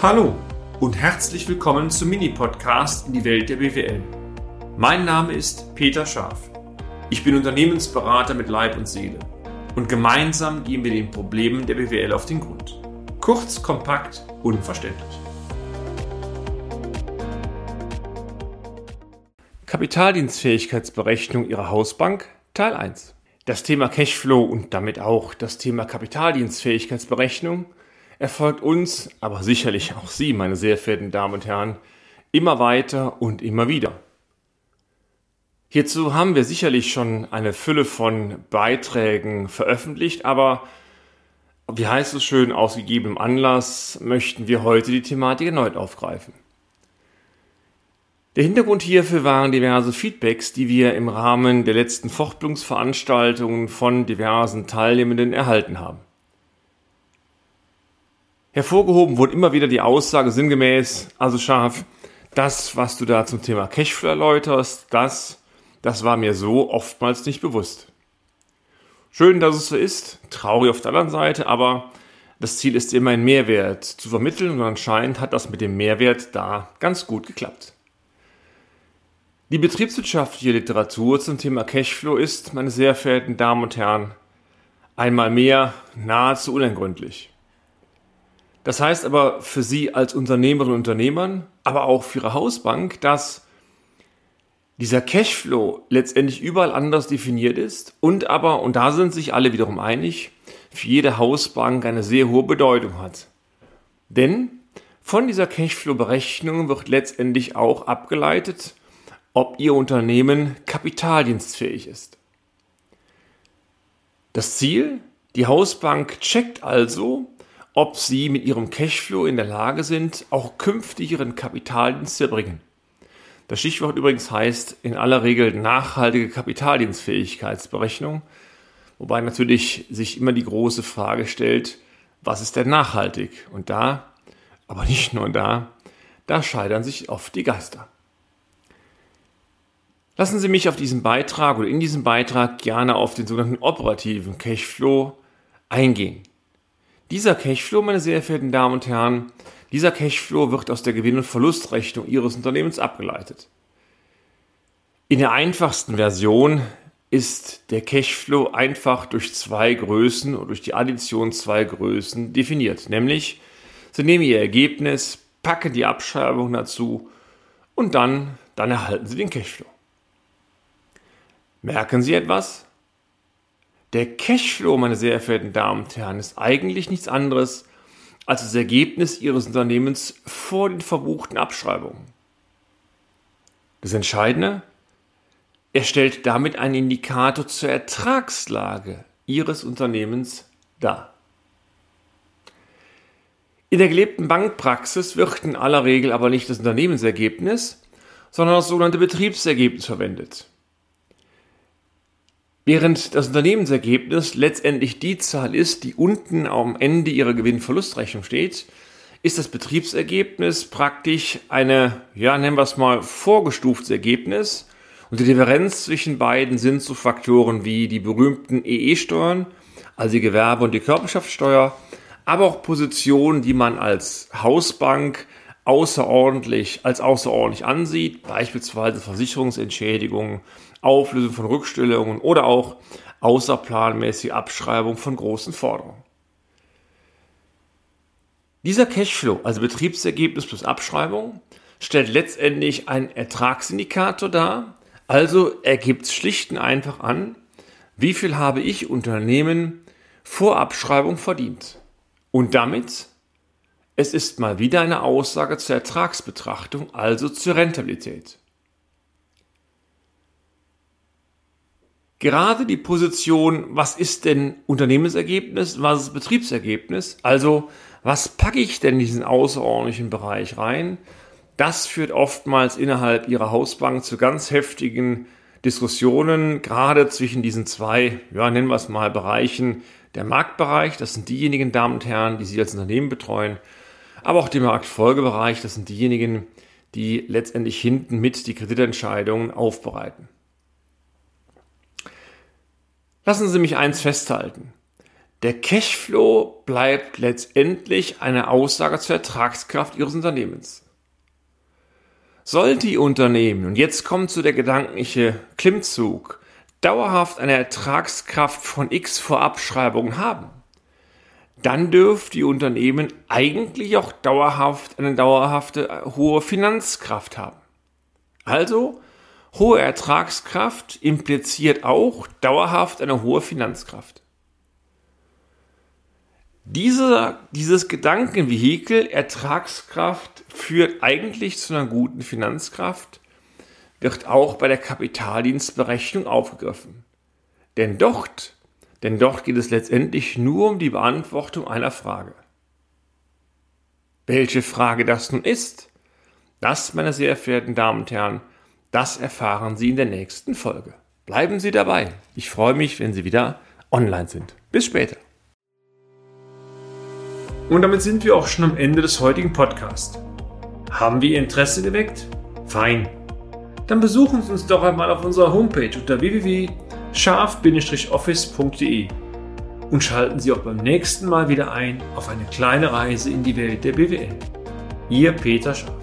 Hallo und herzlich willkommen zum Mini-Podcast in die Welt der BWL. Mein Name ist Peter Scharf. Ich bin Unternehmensberater mit Leib und Seele und gemeinsam gehen wir den Problemen der BWL auf den Grund. Kurz, kompakt, unverständlich. Kapitaldienstfähigkeitsberechnung Ihrer Hausbank Teil 1. Das Thema Cashflow und damit auch das Thema Kapitaldienstfähigkeitsberechnung erfolgt uns, aber sicherlich auch Sie, meine sehr verehrten Damen und Herren, immer weiter und immer wieder. Hierzu haben wir sicherlich schon eine Fülle von Beiträgen veröffentlicht, aber wie heißt es schön, aus gegebenem Anlass möchten wir heute die Thematik erneut aufgreifen. Der Hintergrund hierfür waren diverse Feedbacks, die wir im Rahmen der letzten Fortbildungsveranstaltungen von diversen Teilnehmenden erhalten haben. Hervorgehoben wurde immer wieder die Aussage sinngemäß, also scharf, das, was du da zum Thema Cashflow erläuterst, das, das war mir so oftmals nicht bewusst. Schön, dass es so ist, traurig auf der anderen Seite, aber das Ziel ist immer einen Mehrwert zu vermitteln und anscheinend hat das mit dem Mehrwert da ganz gut geklappt. Die betriebswirtschaftliche Literatur zum Thema Cashflow ist, meine sehr verehrten Damen und Herren, einmal mehr nahezu unentgründlich. Das heißt aber für Sie als Unternehmerinnen und Unternehmern, aber auch für Ihre Hausbank, dass dieser Cashflow letztendlich überall anders definiert ist und aber, und da sind sich alle wiederum einig, für jede Hausbank eine sehr hohe Bedeutung hat. Denn von dieser Cashflow-Berechnung wird letztendlich auch abgeleitet, ob Ihr Unternehmen kapitaldienstfähig ist. Das Ziel, die Hausbank checkt also, ob sie mit ihrem Cashflow in der Lage sind, auch künftig ihren Kapitaldienst zu erbringen. Das Stichwort übrigens heißt in aller Regel nachhaltige Kapitaldienstfähigkeitsberechnung, wobei natürlich sich immer die große Frage stellt, was ist denn nachhaltig? Und da, aber nicht nur da, da scheitern sich oft die Geister. Lassen Sie mich auf diesen Beitrag oder in diesem Beitrag gerne auf den sogenannten operativen Cashflow eingehen. Dieser Cashflow, meine sehr verehrten Damen und Herren, dieser Cashflow wird aus der Gewinn- und Verlustrechnung Ihres Unternehmens abgeleitet. In der einfachsten Version ist der Cashflow einfach durch zwei Größen oder durch die Addition zwei Größen definiert. Nämlich, Sie nehmen Ihr Ergebnis, packen die Abschreibung dazu und dann, dann erhalten Sie den Cashflow. Merken Sie etwas? Der Cashflow, meine sehr verehrten Damen und Herren, ist eigentlich nichts anderes als das Ergebnis Ihres Unternehmens vor den verbuchten Abschreibungen. Das Entscheidende, er stellt damit einen Indikator zur Ertragslage Ihres Unternehmens dar. In der gelebten Bankpraxis wird in aller Regel aber nicht das Unternehmensergebnis, sondern das sogenannte Betriebsergebnis verwendet. Während das Unternehmensergebnis letztendlich die Zahl ist, die unten am Ende Ihrer Gewinn-Verlustrechnung steht, ist das Betriebsergebnis praktisch eine, ja, nennen wir es mal, vorgestuftes Ergebnis. Und die Differenz zwischen beiden sind so Faktoren wie die berühmten EE-Steuern, also die Gewerbe- und die Körperschaftssteuer, aber auch Positionen, die man als Hausbank außerordentlich, als außerordentlich ansieht, beispielsweise Versicherungsentschädigungen, Auflösung von Rückstellungen oder auch außerplanmäßige Abschreibung von großen Forderungen. Dieser Cashflow, also Betriebsergebnis plus Abschreibung, stellt letztendlich einen Ertragsindikator dar, also ergibt schlicht und einfach an, wie viel habe ich Unternehmen vor Abschreibung verdient. Und damit, es ist mal wieder eine Aussage zur Ertragsbetrachtung, also zur Rentabilität. gerade die Position, was ist denn Unternehmensergebnis, was ist Betriebsergebnis, also was packe ich denn in diesen außerordentlichen Bereich rein, das führt oftmals innerhalb ihrer Hausbank zu ganz heftigen Diskussionen, gerade zwischen diesen zwei, ja, nennen wir es mal Bereichen, der Marktbereich, das sind diejenigen Damen und Herren, die Sie als Unternehmen betreuen, aber auch der Marktfolgebereich, das sind diejenigen, die letztendlich hinten mit die Kreditentscheidungen aufbereiten. Lassen Sie mich eins festhalten. Der Cashflow bleibt letztendlich eine Aussage zur Ertragskraft Ihres Unternehmens. Sollte Ihr Unternehmen, und jetzt kommt zu der gedankliche Klimmzug, dauerhaft eine Ertragskraft von X vor Abschreibungen haben, dann dürfte Ihr Unternehmen eigentlich auch dauerhaft eine dauerhafte äh, hohe Finanzkraft haben. Also, hohe Ertragskraft impliziert auch dauerhaft eine hohe Finanzkraft. Diese, dieses Gedankenvehikel Ertragskraft führt eigentlich zu einer guten Finanzkraft, wird auch bei der Kapitaldienstberechnung aufgegriffen. Denn dort denn dort geht es letztendlich nur um die Beantwortung einer Frage. Welche Frage das nun ist, das, meine sehr verehrten Damen und Herren, das erfahren Sie in der nächsten Folge. Bleiben Sie dabei. Ich freue mich, wenn Sie wieder online sind. Bis später. Und damit sind wir auch schon am Ende des heutigen Podcasts. Haben wir Ihr Interesse geweckt? Fein. Dann besuchen Sie uns doch einmal auf unserer Homepage unter www scharf-office.de und schalten Sie auch beim nächsten Mal wieder ein auf eine kleine Reise in die Welt der BWL. Ihr Peter Scharf.